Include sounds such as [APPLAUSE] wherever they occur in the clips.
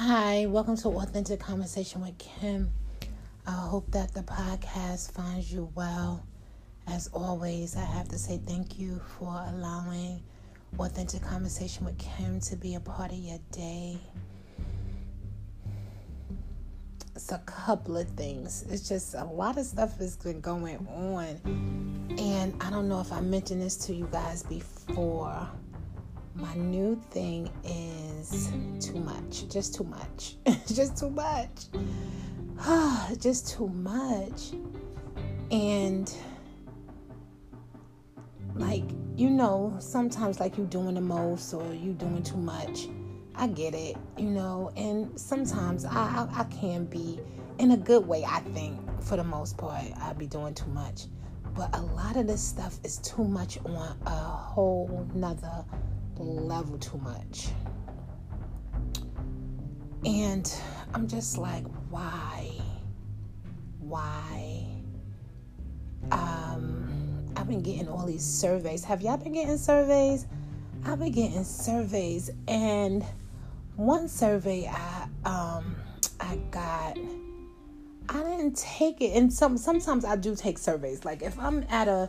Hi, welcome to Authentic Conversation with Kim. I hope that the podcast finds you well. As always, I have to say thank you for allowing Authentic Conversation with Kim to be a part of your day. It's a couple of things. It's just a lot of stuff has been going on. And I don't know if I mentioned this to you guys before my new thing is too much. Just too much. [LAUGHS] just too much. [SIGHS] just too much. And like, you know, sometimes like you doing the most or you doing too much. I get it, you know, and sometimes I, I, I can be in a good way, I think, for the most part, I be doing too much. But a lot of this stuff is too much on a whole nother level too much. And I'm just like, why? Why? Um, I've been getting all these surveys. Have y'all been getting surveys? I've been getting surveys, and one survey I um I got. I didn't take it, and some sometimes I do take surveys. Like if I'm at a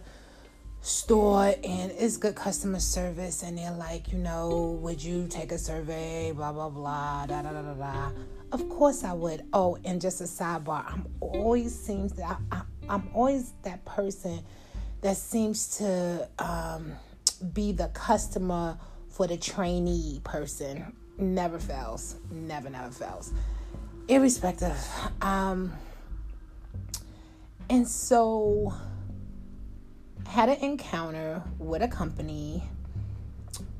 store and it's good customer service and they're like, you know, would you take a survey? Blah blah blah. Da da da da da. Of course I would. Oh, and just a sidebar, I'm always seems that I, I, am always that person that seems to um, be the customer for the trainee person. Never fails. Never never fails. Irrespective. Um, and so had an encounter with a company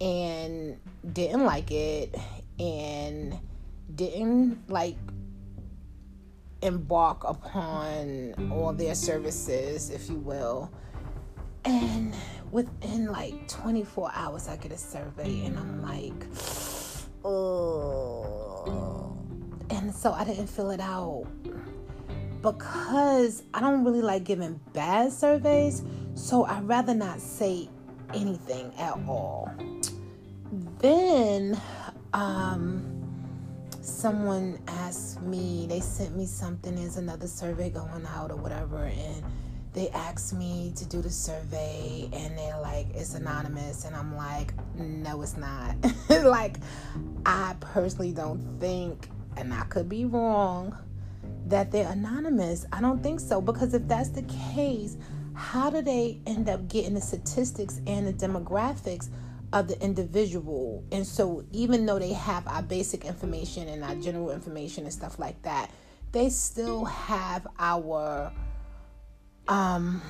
and didn't like it and didn't like embark upon all their services, if you will. And within like 24 hours, I get a survey, and I'm like, oh. And so I didn't fill it out because I don't really like giving bad surveys. So I'd rather not say anything at all. Then um, someone asked me, they sent me something, there's another survey going out or whatever, and they asked me to do the survey and they're like it's anonymous and i'm like no it's not [LAUGHS] like i personally don't think and i could be wrong that they're anonymous i don't think so because if that's the case how do they end up getting the statistics and the demographics of the individual? And so, even though they have our basic information and our general information and stuff like that, they still have our um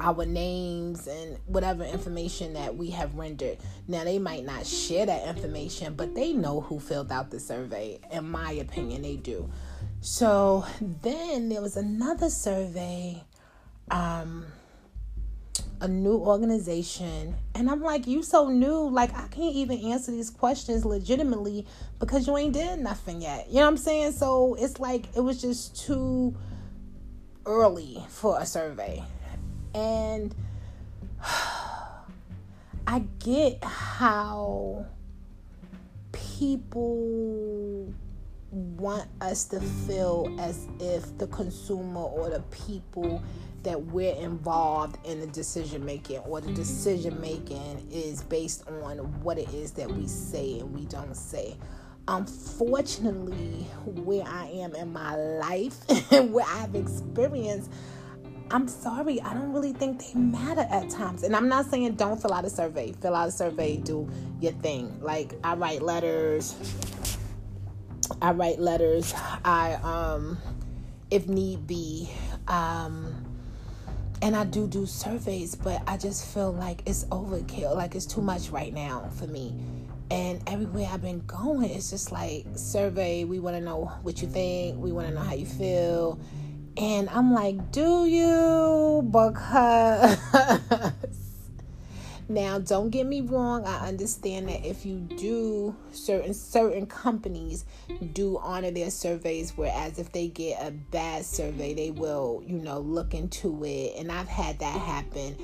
our names and whatever information that we have rendered. Now, they might not share that information, but they know who filled out the survey. In my opinion, they do. So then there was another survey um a new organization. And i'm like you so new. Like i can't even answer these questions legitimately because you ain't did nothing yet. You know what i'm saying? So it's like it was just too early for a survey. And [SIGHS] i get how people want us to feel as if the consumer or the people that we're involved in the decision making or the decision making is based on what it is that we say and we don't say. Unfortunately, where I am in my life [LAUGHS] and where I've experienced, I'm sorry, I don't really think they matter at times. And I'm not saying don't fill out a survey. Fill out a survey, do your thing. Like I write letters. I write letters. I um if need be um and I do do surveys, but I just feel like it's overkill. Like it's too much right now for me. And everywhere I've been going, it's just like survey. We want to know what you think. We want to know how you feel. And I'm like, do you? Because now, don't get me wrong. I understand that if you do certain certain companies do honor their surveys, whereas if they get a bad survey, they will, you know, look into it. And I've had that happen.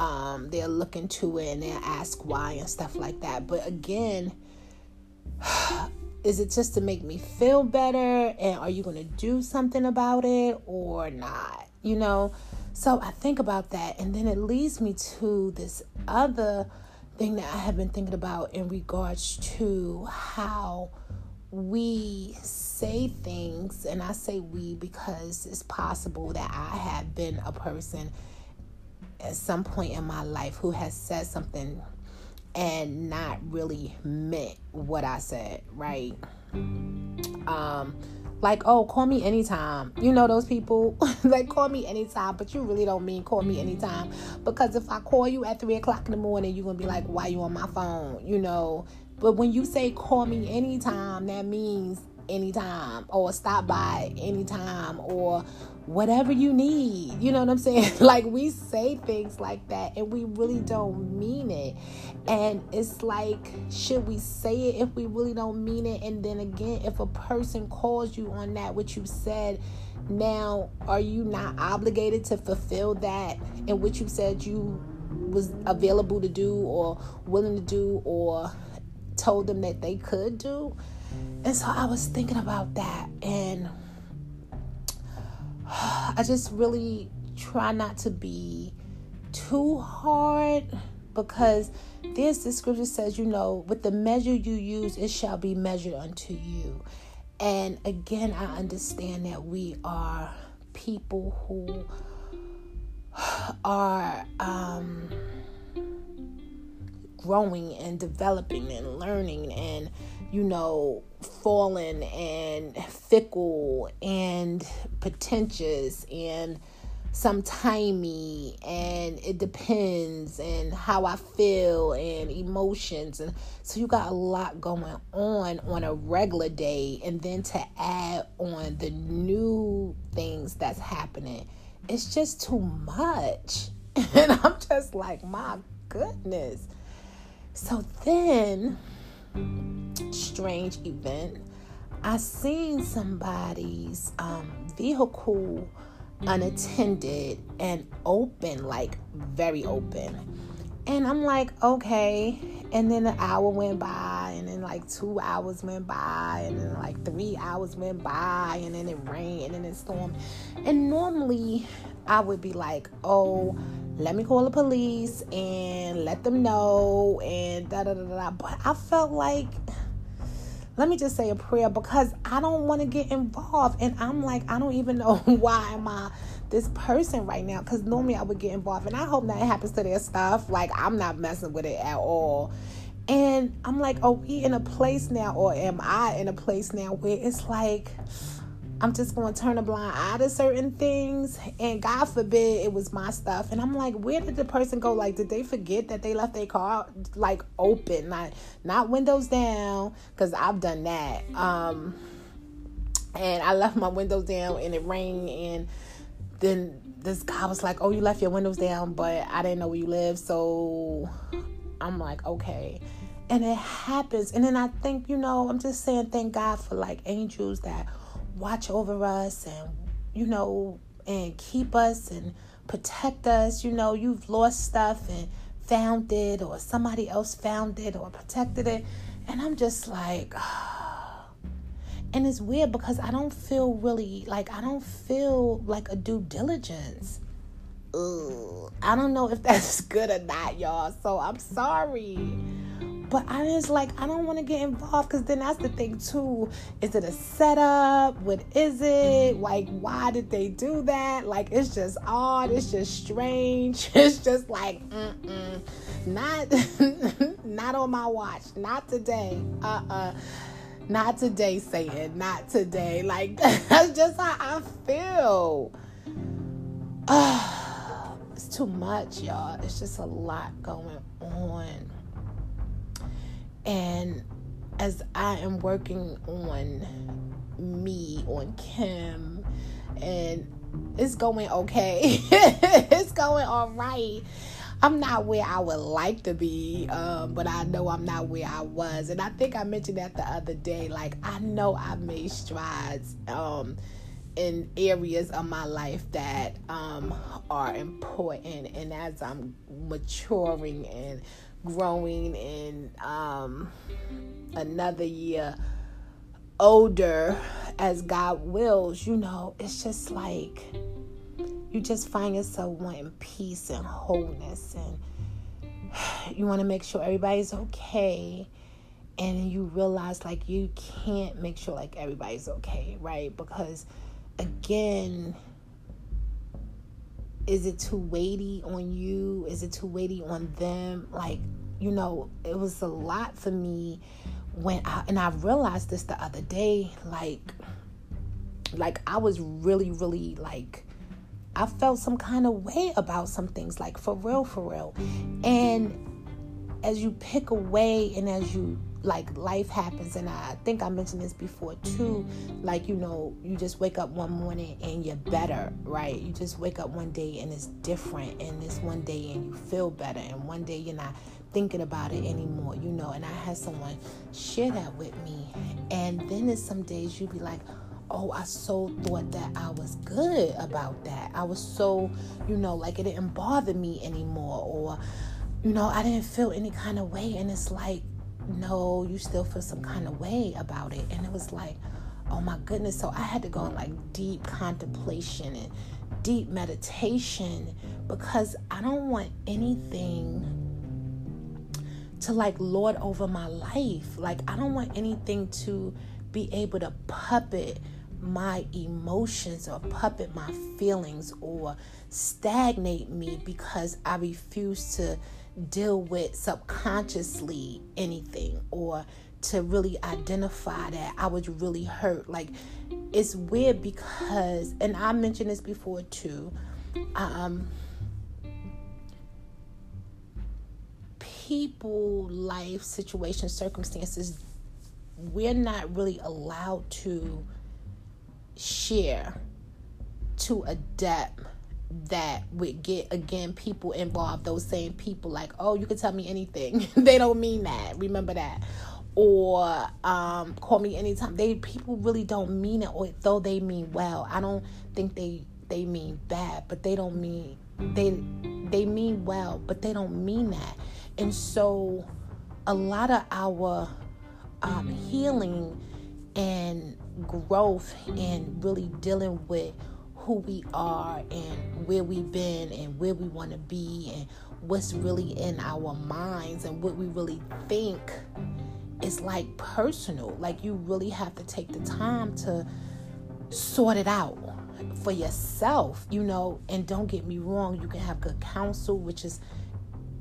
Um, they'll look into it and they'll ask why and stuff like that. But again, [SIGHS] is it just to make me feel better and are you going to do something about it or not you know so i think about that and then it leads me to this other thing that i have been thinking about in regards to how we say things and i say we because it's possible that i have been a person at some point in my life who has said something and not really meant what I said, right? Um, like, oh, call me anytime. You know those people, [LAUGHS] like, call me anytime, but you really don't mean call me anytime. Because if I call you at three o'clock in the morning, you're gonna be like, why you on my phone? You know. But when you say call me anytime, that means anytime or stop by anytime or whatever you need. You know what I'm saying? [LAUGHS] like we say things like that and we really don't mean it. And it's like, should we say it if we really don't mean it? And then again, if a person calls you on that, what you said, now are you not obligated to fulfill that in which you said you was available to do or willing to do or told them that they could do? And so I was thinking about that and [SIGHS] I just really try not to be too hard because this the scripture says, you know, with the measure you use, it shall be measured unto you. And again, I understand that we are people who [SIGHS] are um, growing and developing and learning and you know, fallen and fickle and pretentious and sometimey and it depends and how I feel and emotions. And so you got a lot going on on a regular day. And then to add on the new things that's happening it's just too much. [LAUGHS] And I'm just like my goodness. So then strange event. I seen somebody's um, vehicle unattended and open, like very open. And I'm like, okay. And then an hour went by, and then like two hours went by, and then like three hours went by, and then it rained, and then it stormed. And normally I would be like, oh, let me call the police and let them know, and da da da da. But I felt like let me just say a prayer because I don't want to get involved. And I'm like, I don't even [LAUGHS] know why am I this person right now because normally I would get involved. And I hope that happens to their stuff. Like, I'm not messing with it at all. And I'm like, are we in a place now, or am I in a place now where it's like, I'm just going to turn a blind eye to certain things. And God forbid it was my stuff. And I'm like, where did the person go? Like, did they forget that they left their car like open, not not windows down? Because I've done that. Um, and I left my windows down and it rained. And then this guy was like, oh, you left your windows down, but I didn't know where you live. So I'm like, okay and it happens and then i think you know i'm just saying thank god for like angels that watch over us and, you know, and keep us and protect us. You know, you've lost stuff and found it, or somebody else found it or protected it. And I'm just like, [SIGHS] and it's weird because I don't feel really like I don't feel like a due diligence. Ugh. I don't know if [LAUGHS] that's good or not, y'all. So I'm sorry. But I just like I don't want to get involved because then that's the thing too. Is it a setup? What is it? Like why did they do that? Like it's just odd. It's just strange. [LAUGHS] It's just like mm not [LAUGHS] not on my watch. Not today. Uh uh Not today, Satan, not today. Like [LAUGHS] that's just how I feel. Uh, [SIGHS] it's too much, y'all. It's just a lot going on. And as I am working on me, on Kim, and it's going okay, [LAUGHS] it's going all right. I'm not where I would like to be, um, but I know I'm not where I was. And I think I mentioned that the other day. Like, I know I made strides um, in areas of my life that um, are important. And as I'm maturing and growing and um, another year older as God wills, you know, it's just like you just find yourself wanting peace and wholeness and [SIGHS] you want to make sure everybody's okay and you realize like you can't make sure like everybody's okay, right? Because again, is it too weighty on you? Is it too weighty on them? Like, you know, it was a lot for me when I and I realized this the other day, like like I was really, really like I felt some kind of way about some things, like for real, for real. And as you pick away and as you like life happens and I think I mentioned this before too like you know you just wake up one morning and you're better right you just wake up one day and it's different and this one day and you feel better and one day you're not thinking about it anymore you know and I had someone share that with me and then there's some days you be like oh, I so thought that I was good about that. I was so, you know, like it didn't bother me anymore, or, you know, I didn't feel any kind of way. And it's like, no, you still feel some kind of way about it. And it was like, oh my goodness. So I had to go in like deep contemplation and deep meditation because I don't want anything to like lord over my life. Like, I don't want anything to be able to puppet my emotions or puppet my feelings or stagnate me because I refuse to deal with subconsciously anything or to really identify that I was really hurt. Like it's weird because and I mentioned this before too. Um people, life, situations, circumstances, we're not really allowed to share to a depth that would get again people involved those same people like oh you can tell me anything. [LAUGHS] They don't mean that. Remember that. Or um, call me anytime. They people really don't mean it or though they mean well. I don't think they they mean bad but they don't mean they they mean well but they don't mean that. And so a lot of our um, healing and growth and really dealing with who we are and where we've been and where we want to be and what's really in our minds and what we really think is like personal. Like you really have to take the time to sort it out for yourself, you know. And don't get me wrong, you can have good counsel, which is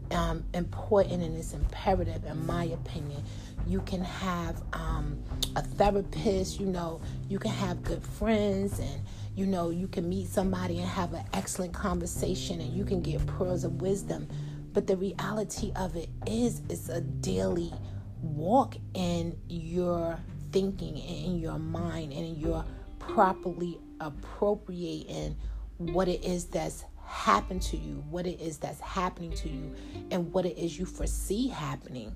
um, important and it's imperative, in my opinion. You can have um, a therapist, you know, you can have good friends and you know, you can meet somebody and have an excellent conversation and you can get pearls of wisdom. But the reality of it is, it's a daily walk in your thinking and in your mind and you're properly appropriating what it is that's happened to you, what it is that's happening to you, and what it is you foresee happening.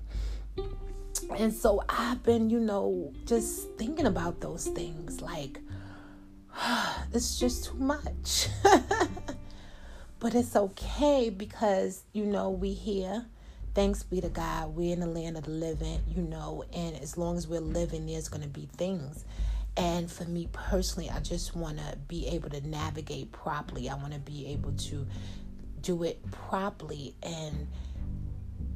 And so I've been, you know, just thinking about those things like, [GASPS] it's just too much. [LAUGHS] but it's okay because, you know, we here. Thanks be to God. We're in the land of the living, you know, and as long as we're living, there's going to be things. And for me personally, I just want to be able to navigate properly. I want to be able to do it properly and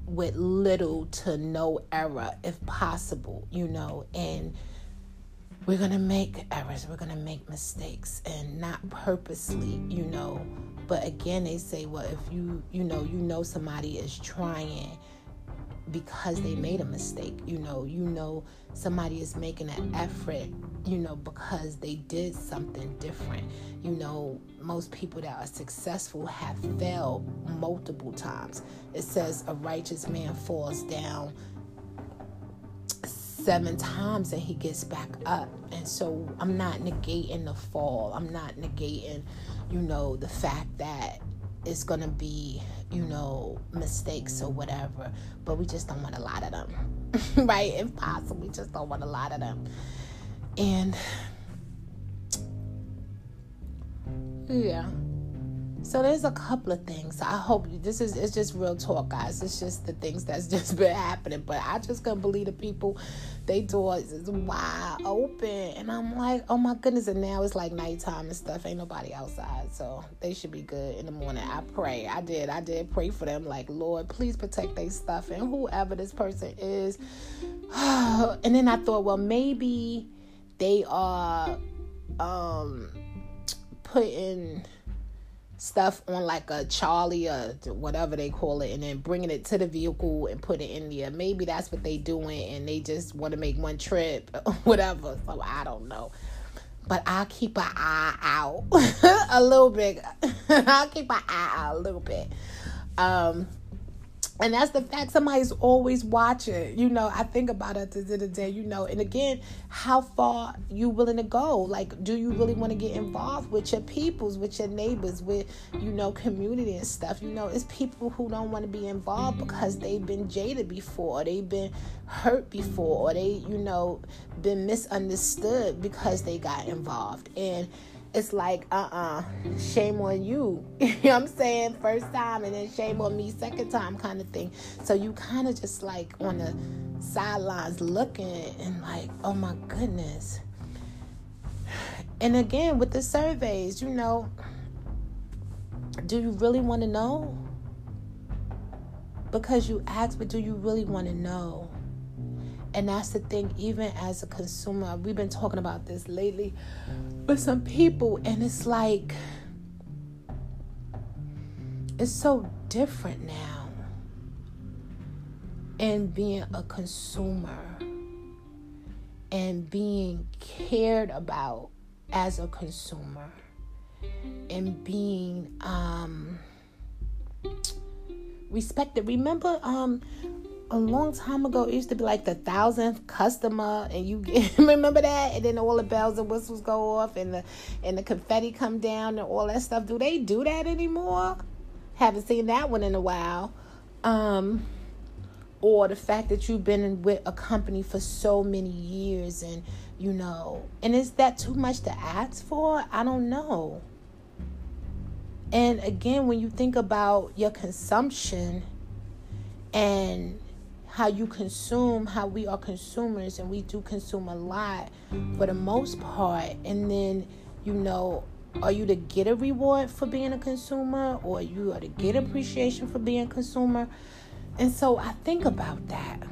with little to no error if possible, you know, and we're going to make errors, we're going to make mistakes and not purposely, you know. But again, they say, well, if you, you know, you know somebody is trying because they mm-hmm. made a mistake, you know, you know somebody is making an effort, you know, because they did something different. You know, most people that are successful have failed multiple times. It says a righteous man falls down seven times and he gets back up. And so I'm not negating the fall. I'm not negating, you know, the fact that it's going to be, you know, mistakes or whatever. But we just don't want a lot of them, [LAUGHS] right? If possible, we just don't want a lot of them. And yeah, So there's a couple of things. I hope this is it's just real talk, guys. It's just the things that's [LAUGHS] just been happening. But I just couldn't believe the people, they doors is wide open, and I'm like, oh my goodness. And now it's like nighttime and stuff. Ain't nobody outside, so they should be good in the morning. I pray. I did. I did pray for them. Like Lord, please protect their stuff and whoever this person is. [SIGHS] and then I thought, well, maybe they are um putting stuff on like a Charlie or whatever they call it, and then bringing it to the vehicle and put it in there. Maybe that's what they doing, and they just want to make one trip, [LAUGHS] whatever. So I don't know, but I'll keep an eye out [LAUGHS] a little bit. [LAUGHS] I'll keep an eye out a little bit. Um, and that's the fact somebody's always watching. You know i think about it the the day you know and again how far you willing to go? Like do you really want to get involved with your peoples with your neighbors with you know community and stuff? You know it's people who don't want to be involved because they've been jaded before they've been hurt before or they you know been misunderstood because they got involved. And it's like, uh uh shame on you. [LAUGHS] you know what I'm saying? First time and then shame on me second time kind of thing. So you kind of just like on the sidelines looking and like, oh my goodness. And again, with the surveys, you know, do you really want to know? Because you ask, but do you really want to know? And that's the thing, even as a consumer, we've been talking about this lately with some people, and it's like, it's so different now. And being a consumer and being cared about as a consumer and being um respected. Remember um a long time ago it used to be like the thousandth customer and you get, [LAUGHS] remember that? And then all the bells and whistles go off and the and the confetti come down and all that stuff. Do they do that anymore? Haven't seen that one in a while. Um or the fact that you've been with a company for so many years and you know and is that too much to ask for? I don't know. And again when you think about your consumption and how you consume, how we are consumers, and we do consume a lot for the most part. And then, you know, are you to get a reward for being a consumer, or you are to get appreciation for being a consumer? And so I think about that.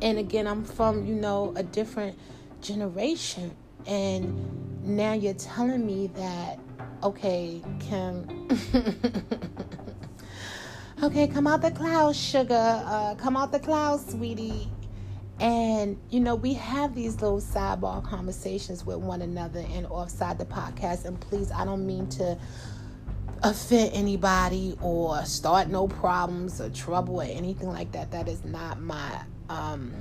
And again, I'm from, you know, a different generation. And now you're telling me that, okay, Kim. [LAUGHS] okay, come out the clouds, sugar. Uh, come out the clouds, sweetie. And, you know, we have these little sidebar conversations with one another and offside the podcast. And please, I don't mean to offend anybody or start no problems or trouble or anything like that. That is not my um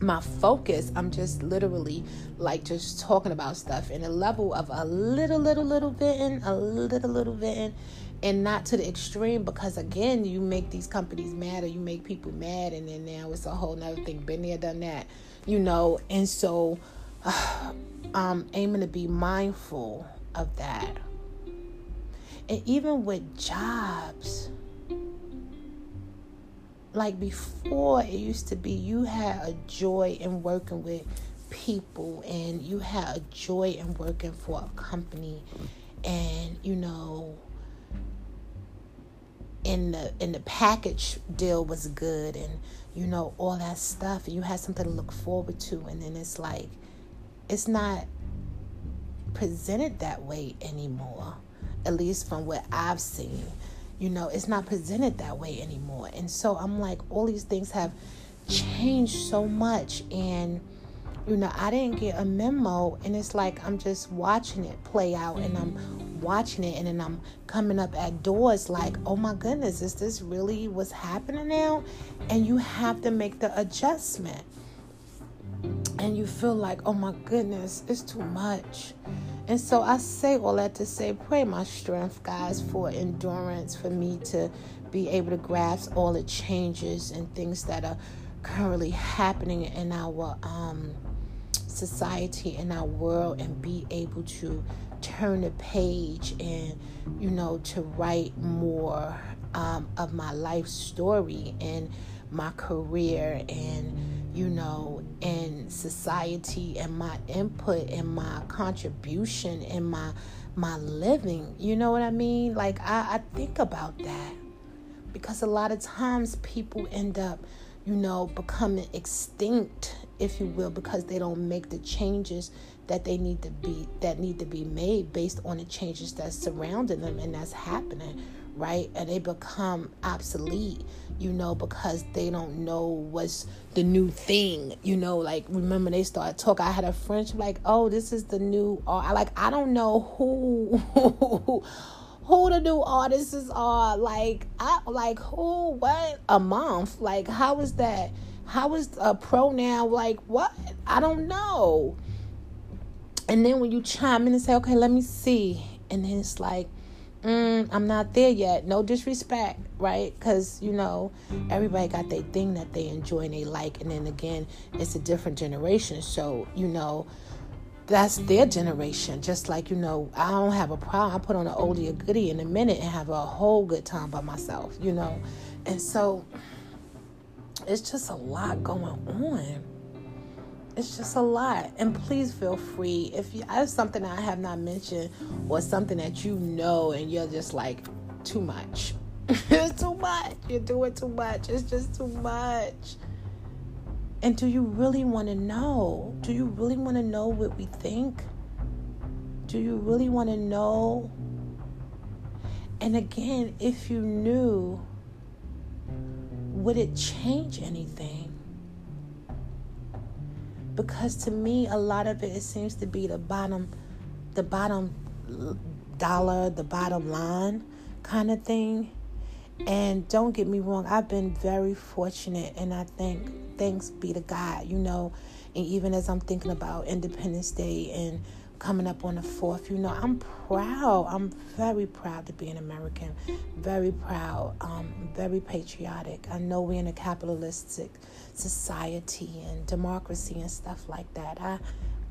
my focus. I'm just literally like just talking about stuff in a level of a little, little, little venting, a little, little venting, and not to the extreme because again you make these companies mad or you make people mad and then now it's a whole nother thing. Been there done that you know? And so uh, [SIGHS] i'm aiming to be mindful of that. And even with jobs like before it used to be you had a joy in working with people and you had a joy in working for a company and you know in the in the package deal was good and you know all that stuff. You had something to look forward to. And then it's like it's not presented that way anymore at least from what I've seen. You know it's not presented that way anymore. And so I'm like all these things have changed so much. And you know I didn't get a memo. And it's like I'm just watching it play out. And I'm watching it and then I'm coming up at doors like, oh my goodness, is this really what's happening now? And you have to make the adjustment. And you feel like, oh my goodness, it's too much. And so I say all that to say, pray my strength, guys, for endurance, for me to be able to grasp all the changes and things that are currently happening in our um, society, in our world, and be able to turn the page and you know to write more um, of my life story and my career and you know in society and my input and my contribution and my my living. You know what i mean? Like i, I think about that. Because a lot of times people end up you know becoming extinct if you will because they don't make the changes that they need to be that need to be made based on the changes that's surrounding them and that's happening right? And they become obsolete you know because they don't know what's the new thing you know? Like remember they started talking i had a friend like oh this is the new oh, I like i don't know who [LAUGHS] who the new artists are like i like who what a month like how is that how is a pronoun like what i don't know and then when you chime in and say, okay, let me see. And then it's like, mm, I'm not there yet. No disrespect, right? Because, you know, everybody got their thing that they enjoy and they like. And then again, it's a different generation. So, you know, that's their generation. Just like, you know, I don't have a problem. I put on an oldie or goodie in a minute and have a whole good time by myself, you know? And so it's just a lot going on it's just a lot. And please feel free if you have something I have not mentioned or something that you know and you're just like too much. [LAUGHS] it's too much. You're doing too much. It's just too much. And do you really want to know? Do you really want to know what we think? Do you really want to know? And again, if you knew, would it change anything? because to me a lot of it, it seems to be the bottom the bottom dollar the bottom line kind of thing and don't get me wrong i've been very fortunate and i think thanks be to god you know and even as i'm thinking about independence day and coming up on the fourth. You know, I'm proud. I'm very proud to be an American. Very proud. Um, very patriotic. I know we're in a capitalistic society and democracy and stuff like that. I,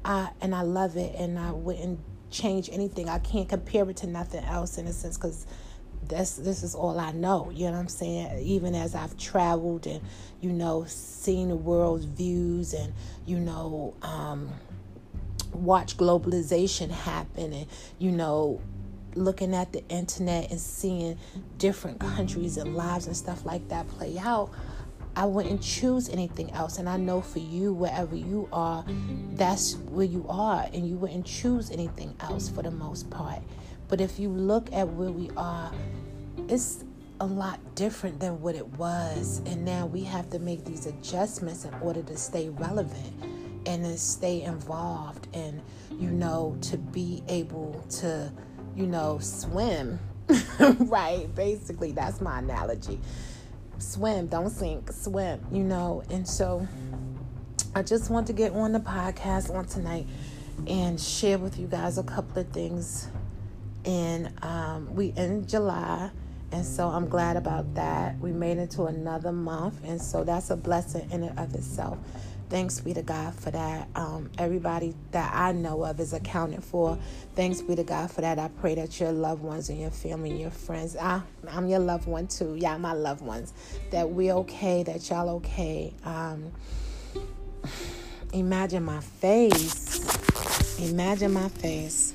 I and I love it, and I wouldn't change anything. I can't compare it to nothing else in a sense because this this is all I know. You know what I'm saying? Even as I've traveled and you know seen the world's views and you know. Um, watch globalization happen and you know looking at the internet and seeing different countries and lives and stuff like that play out I wouldn't choose anything else. And I know for you, wherever you are, that's where you are. And you wouldn't choose anything else for the most part. But if you look at where we are, it's a lot different than what it was. And now we have to make these adjustments in order to stay relevant and to stay involved and you know to be able to you know swim. [LAUGHS] Right. Basically that's my analogy. Swim. Don't sink. Swim you know. And so i just want to get on the podcast on tonight and share with you guys a couple of things and um, we in july and so i'm glad about that we made it to another month and so that's a blessing in and of itself Thanks be to God for that. Um, everybody that I know of is accounted for. Thanks be to God for that. I pray that your loved ones and your family and your friends, I, I'm your loved one too. Yeah, my loved ones, that we're okay, that y'all okay. Um, [SIGHS] imagine my face. Imagine my face.